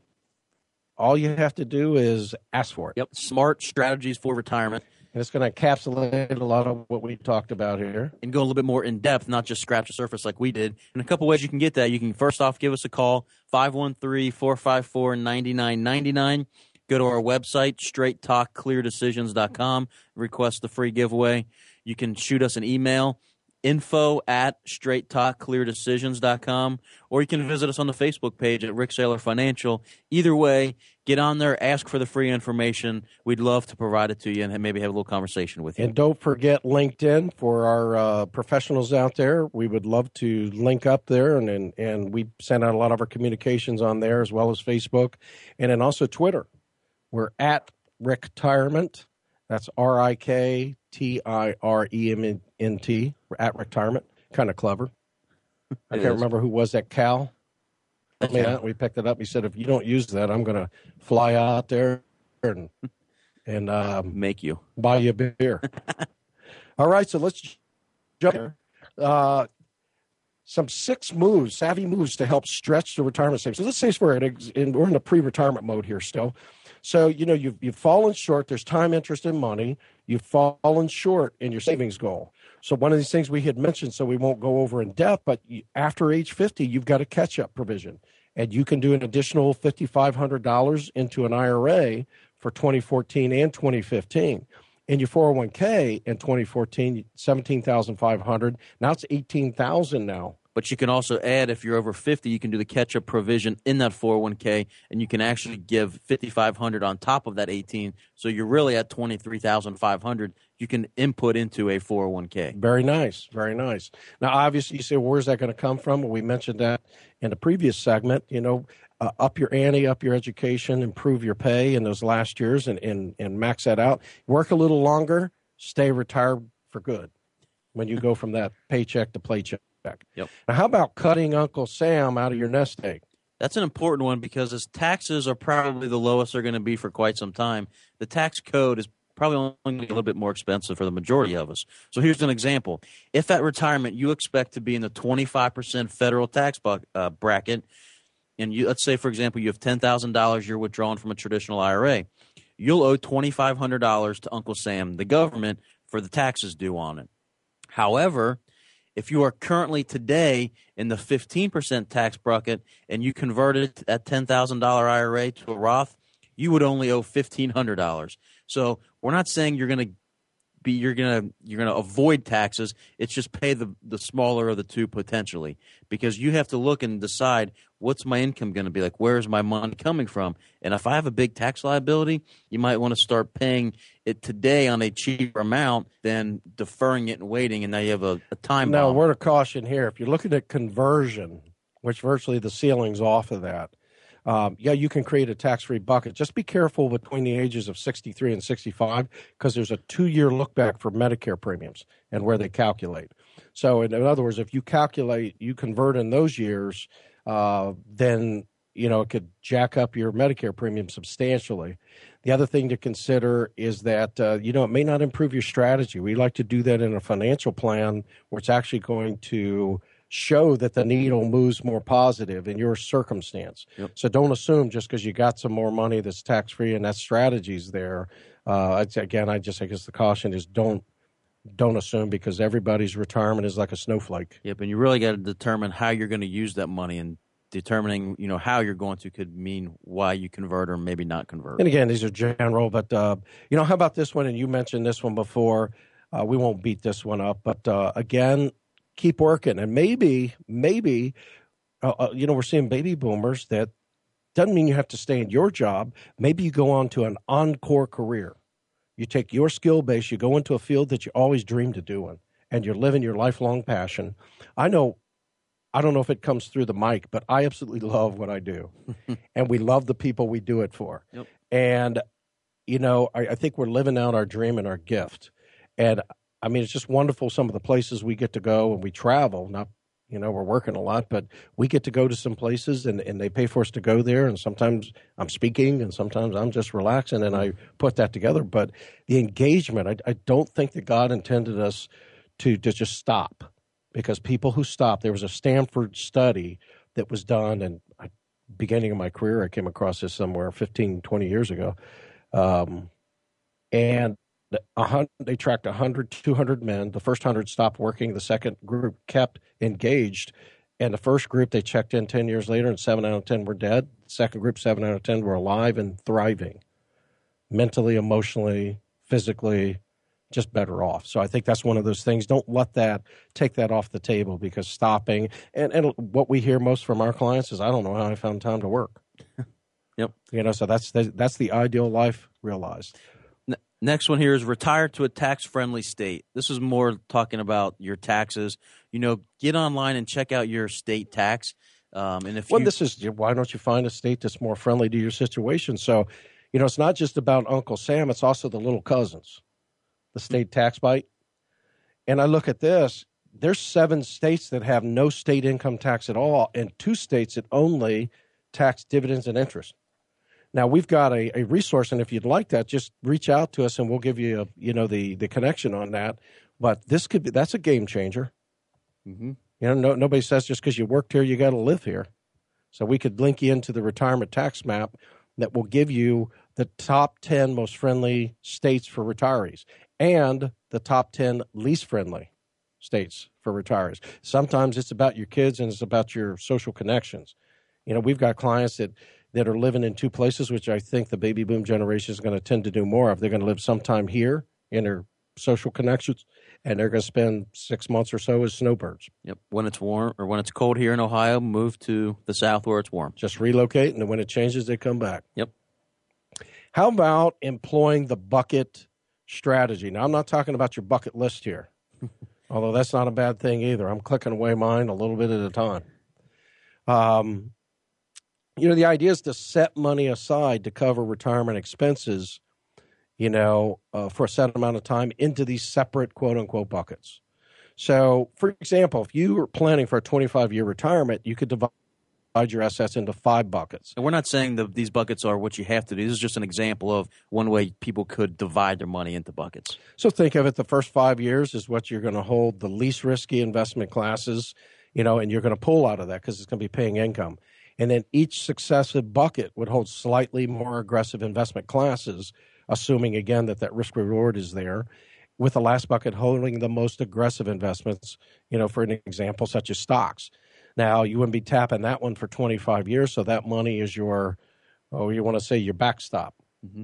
All you have to do is ask for it. Yep. Smart strategies for retirement. And it's going to encapsulate a lot of what we talked about here. and go a little bit more in depth, not just scratch the surface like we did. And a couple ways you can get that. You can first off give us a call, 513-454-9999. Go to our website, straighttalkcleardecisions.com, request the free giveaway. You can shoot us an email, info at straight talk clear straighttalkcleardecisions.com, or you can visit us on the Facebook page at Rik Saylor Financial. Either way, get on there, ask for the free information. We'd love to provide it to you and maybe have a little conversation with you. And don't forget LinkedIn for our uh, professionals out there. We would love to link up there, and, and and we send out a lot of our communications on there as well as Facebook, and then also Twitter. We're at rick Retirement. That's R I K T I R E M N T. At Retirement. Kind of clever. I can't is. remember who was that. Cal. I mean, Yeah. we picked it up. He said, "If you don't use that, I'm going to fly out there and and um, Make you. buy you a beer." [laughs] All right, so let's jump. here. Uh, some six moves, savvy moves to help stretch the retirement savings. So let's say we're in, in we're in the pre-retirement mode here still. So you know you've you've fallen short. There's time, interest, and money. You've fallen short in your savings goal. So one of these things we had mentioned, so we won't go over in depth, but after age 50, you've got a catch-up provision, and you can do an additional $5,500 into an IRA for 2014 and 2015. In your 401k in 2014, 17,500. Now it's 18,000 now. But you can also add, if you're over 50, you can do the catch up provision in that 401k, and you can actually give 5500 on top of that 18. So you're really at 23500 You can input into a 401k. Very nice, very nice. Now, obviously, you say, well, where's that going to come from? Well, we mentioned that in the previous segment. You know, uh, up your ante, up your education, improve your pay in those last years, and and and max that out. Work a little longer, stay retired for good. When you go from that paycheck to paycheck. Yep. Now, how about cutting Uncle Sam out of your nest egg? That's an important one because as taxes are probably the lowest they're going to be for quite some time, the tax code is probably only going to be a little bit more expensive for the majority of us. So here's an example. If at retirement you expect to be in the 25% federal tax bu- uh, bracket, and you, let's say, for example, you have $10,000 you're withdrawing from a traditional IRA, you'll owe $2,500 to Uncle Sam, the government, for the taxes due on it. However, if you are currently today in the 15% tax bracket and you converted that $10,000 IRA to a Roth, you would only owe $1,500. So we're not saying you're going to be you're gonna you're gonna avoid taxes. It's just pay the the smaller of the two potentially because you have to look and decide what's my income going to be like. Where is my money coming from? And if I have a big tax liability, you might want to start paying it today on a cheaper amount than deferring it and waiting, and now you have a, a time. Now, bomb. word of caution here: if you're looking at conversion, which virtually the ceiling's off of that, um, yeah, you can create a tax-free bucket. Just be careful between the ages of 63 and 65 because there's a two-year look back for Medicare premiums and where they calculate. So, in, in other words, if you calculate, you convert in those years, uh, then you know it could jack up your Medicare premium substantially. The other thing to consider is that uh, you know it may not improve your strategy. We like to do that in a financial plan where it's actually going to show that the needle moves more positive in your circumstance. Yep. So don't assume just because you got some more money that's tax free and that strategy's there. Uh, again, I just I guess the caution is don't don't assume because everybody's retirement is like a snowflake. Yep, and you really got to determine how you're going to use that money, and determining you know how you're going to could mean why you convert or maybe not convert. And again, these are general, but uh, you know, how about this one? And you mentioned this one before. Uh, we won't beat this one up, but uh, again, keep working, and maybe, maybe, uh, uh, you know, we're seeing baby boomers that doesn't mean you have to stay in your job. Maybe you go on to an encore career. You take your skill base, you go into a field that you always dreamed of doing, and you're living your lifelong passion. I know I don't know if it comes through the mic, but I absolutely love what I do. [laughs] and we love the people we do it for. Yep. And, you know, I, I think we're living out our dream and our gift. And I mean, it's just wonderful some of the places we get to go and we travel. Not, you know, we're working a lot, but we get to go to some places and, and they pay for us to go there. And sometimes I'm speaking and sometimes I'm just relaxing and I put that together. But the engagement, I, I don't think that God intended us to, to just stop because people who stop, there was a Stanford study that was done, and I, beginning of my career, I came across this somewhere 15, 20 years ago. Um, and they tracked 100, 200 men. The first 100 stopped working. The second group kept engaged. And the first group, they checked in 10 years later, and seven out of 10 were dead. The second group, seven out of 10 were alive and thriving mentally, emotionally, physically, just better off. So I think that's one of those things. Don't let that take that off the table because stopping and, and what we hear most from our clients is I don't know how I found time to work. [laughs] Yep. You know, so that's the, that's the ideal life realized. Next one here is retire to a tax friendly state. This is more talking about your taxes. You know, get online and check out your state tax. Um, and if Well, you, this is why don't you find a state that's more friendly to your situation? So, you know, it's not just about Uncle Sam; it's also the little cousins, the state tax bite. And I look at this: there's seven states that have no state income tax at all, and two states that only tax dividends and interest. Now we've got a, a resource, and if you'd like that, just reach out to us, and we'll give you a, you know the the connection on that. But this could be that's a game changer. Mhm. You know, no, nobody says just because you worked here, you got to live here. So we could link you into the retirement tax map that will give you the top 10 most friendly states for retirees and the top 10 least friendly states for retirees. Sometimes it's about your kids and it's about your social connections. You know, we've got clients that that are living in two places, which I think the baby boom generation is going to tend to do more of. They're going to live sometime here in their social connections, and they're going to spend six months or so as snowbirds. yep, when it's warm or when it's cold here in Ohio, move to the south where it's warm. just relocate, and then when it changes, they come back. Yep. How about employing the bucket strategy? Now, I'm not talking about your bucket list here, [laughs] although that's not a bad thing either. I'm clicking away mine a little bit at a time. Um, you know, the idea is to set money aside to cover retirement expenses, you know, uh, for a set amount of time into these separate quote unquote buckets. So, for example, if you were planning for a 25 year retirement, you could divide your assets into five buckets. And we're not saying that these buckets are what you have to do. This is just an example of one way people could divide their money into buckets. So think of it the first five years is what you're going to hold the least risky investment classes, you know, and you're going to pull out of that because it's going to be paying income. And then each successive bucket would hold slightly more aggressive investment classes, assuming again that that risk reward is there with the last bucket holding the most aggressive investments, you know, for an example, such as stocks. Now, you wouldn't be tapping that one for 25 years, so that money is your, oh, you want to say your backstop. Mm-hmm.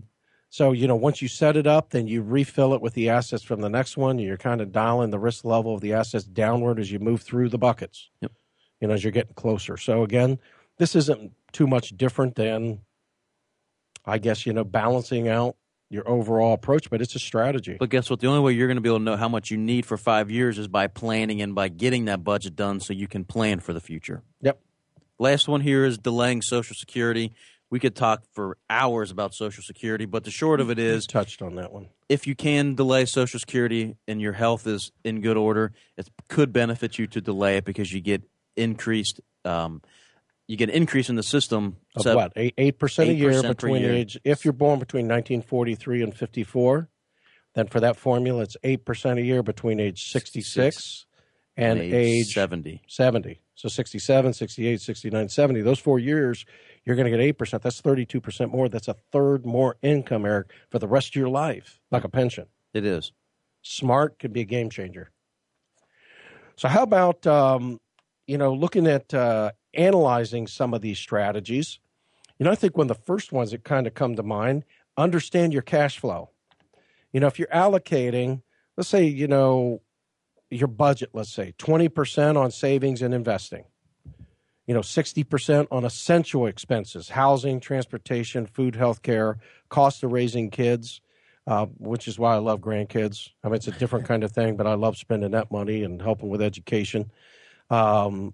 So, you know, once you set it up, then you refill it with the assets from the next one. You're kind of dialing the risk level of the assets downward as you move through the buckets, yep. you know, as you're getting closer. So, again, this isn't too much different than, I guess, you know, balancing out your overall approach, but it's a strategy. But guess what? The only way you're going to be able to know how much you need for five years is by planning and by getting that budget done so you can plan for the future. Yep. Last one here is delaying Social Security. We could talk for hours about Social Security, but the short of it is you touched on that one. If you can delay Social Security and your health is in good order, it could benefit you to delay it because you get increased um, you get an increase in the system. Of so what? Eight percent a year between year. age if you're born between 1943 and 54 then for that formula it's eight percent a year between age 66, 66 and, and, age, age 70 70 so 67 68 69 70 those four years you're going to get 8% that's 32% more. That's a third more income eric for the rest of your life like a pension. It is. Smart could be a game changer. So how about um, you know looking at uh, analyzing some of these strategies, you know, I think one of the first ones that kind of come to mind, understand your cash flow. You know, if you're allocating, let's say, you know, your budget, let's say 20% on savings and investing, you know, 60% on essential expenses, housing, transportation, food, health care, cost of raising kids, uh, which is why I love grandkids. I mean, it's a different [laughs] kind of thing, but I love spending that money and helping with education. Um,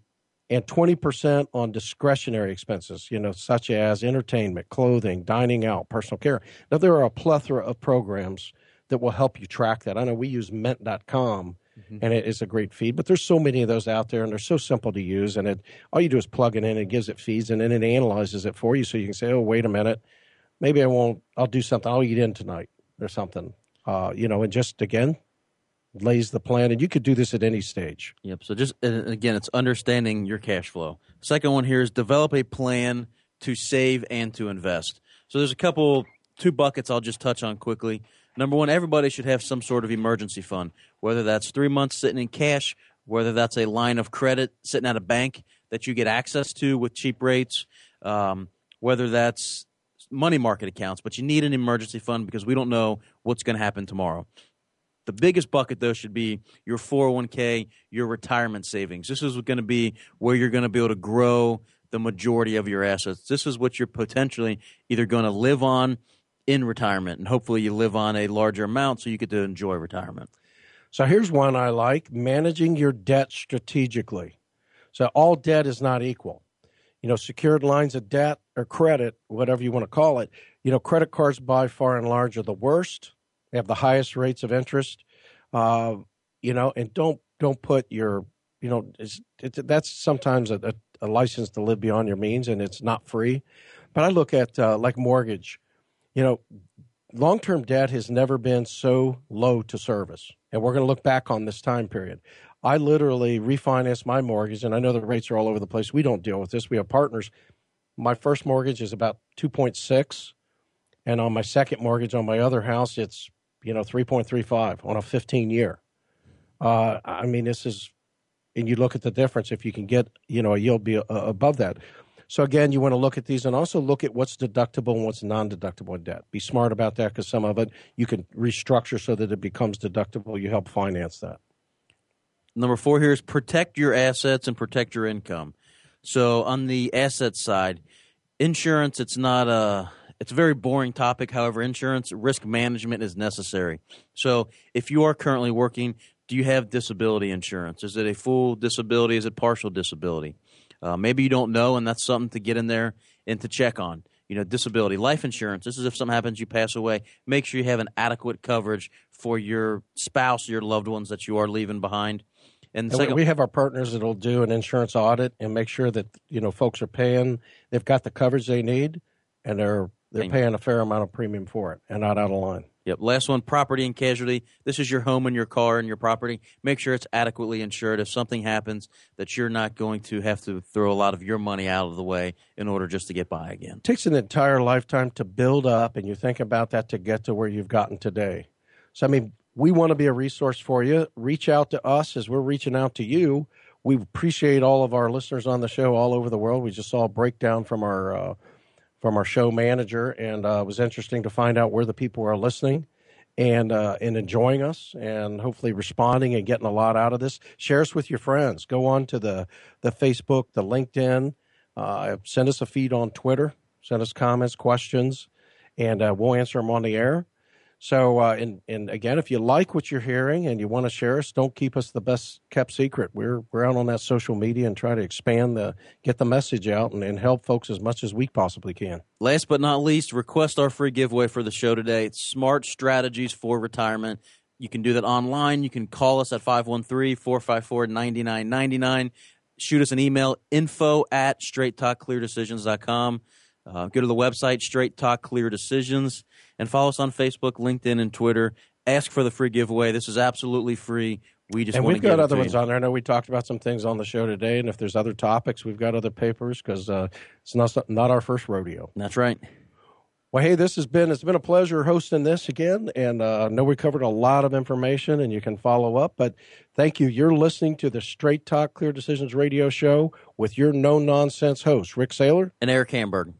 and 20% on discretionary expenses, you know, such as entertainment, clothing, dining out, personal care. Now, there are a plethora of programs that will help you track that. I know we use Mint.com, mm-hmm. and it is a great feed, but there's so many of those out there, and they're so simple to use. And it all you do is plug it in, it gives it feeds, and then it analyzes it for you, so you can say, "Oh, wait a minute, maybe I won't. I'll do something. I'll eat in tonight or something." Uh, you know, and just again, lays the plan, and you could do this at any stage. Yep. So just again, it's understanding your cash flow. Second one here is develop a plan to save and to invest. So there's a couple two buckets I'll just touch on quickly. Number one, everybody should have some sort of emergency fund, whether that's three months sitting in cash, whether that's a line of credit sitting at a bank that you get access to with cheap rates, um, whether that's money market accounts, but you need an emergency fund because we don't know what's going to happen tomorrow. The biggest bucket, though, should be your 401k, your retirement savings. This is going to be where you're going to be able to grow the majority of your assets. This is what you're potentially either going to live on in retirement, and hopefully you live on a larger amount so you get to enjoy retirement. So here's one I like managing your debt strategically. So all debt is not equal. You know, secured lines of debt or credit, whatever you want to call it, you know, credit cards by far and large are the worst. They have the highest rates of interest. Uh, you know, and don't don't put your you know it's, it's that's sometimes a, a, a, license to live beyond your means, and it's not free. But I look at uh, like mortgage. You know, long term debt has never been so low to service, and we're going to look back on this time period. I literally refinanced my mortgage, and I know the rates are all over the place. We don't deal with this. We have partners. My first mortgage is about two point six, and on my second mortgage on my other house, it's you know, 3.35 on a 15 year. Uh, I mean, this is, and you look at the difference if you can get, you know, a yield be uh, above that. So again, you want to look at these and also look at what's deductible and what's non-deductible in debt. Be smart about that because some of it you can restructure so that it becomes deductible. You help finance that. Number four here is protect your assets and protect your income. So on the asset side, insurance, it's not a it's a very boring topic. However, insurance risk management is necessary. So, if you are currently working, do you have disability insurance? Is it a full disability? Is it partial disability? Uh, maybe you don't know, and that's something to get in there and to check on. You know, disability, life insurance. This is if something happens, you pass away. Make sure you have an adequate coverage for your spouse, your loved ones that you are leaving behind. And, And second, we have our partners that'll do an insurance audit and make sure that you know folks are paying. They've got the coverage they need, and they're they're paying a fair amount of premium for it and not out of line. Yep. Last one, property and casualty. This is your home and your car and your property. Make sure it's adequately insured. If something happens, that you're not going to have to throw a lot of your money out of the way in order just to get by again. It takes an entire lifetime to build up, and you think about that to get to where you've gotten today. So, I mean, we want to be a resource for you. Reach out to us as we're reaching out to you. We appreciate all of our listeners on the show all over the world. We just saw a breakdown from our uh, from our show manager, and uh, it was interesting to find out where the people are listening and uh, and enjoying us, and hopefully responding and getting a lot out of this. Share us with your friends. Go on to the the Facebook, the LinkedIn. Uh, send us a feed on Twitter. Send us comments, questions, and uh, we'll answer them on the air. So, uh, and and again, if you like what you're hearing and you want to share us, don't keep us the best kept secret. We're we're out on that social media and try to expand the get the message out and, and help folks as much as we possibly can. Last but not least, request our free giveaway for the show today. It's Smart Strategies for Retirement. You can do that online. You can call us at 513 454 9999. Shoot us an email, info at straighttalkcleardecisions.com. Uh, go to the website, Straight Talk Clear Decisions, and follow us on Facebook, LinkedIn, and Twitter. Ask for the free giveaway. This is absolutely free. We just and we've got other ones on there. I know we talked about some things on the show today, and if there's other topics, we've got other papers because uh, it's not not our first rodeo. That's right. Well, hey, this has been it's been a pleasure hosting this again, and uh, I know we covered a lot of information, and you can follow up. But thank you. You're listening to the Straight Talk Clear Decisions radio show with your no nonsense host, Rik Saylor. And Eric Hamburg.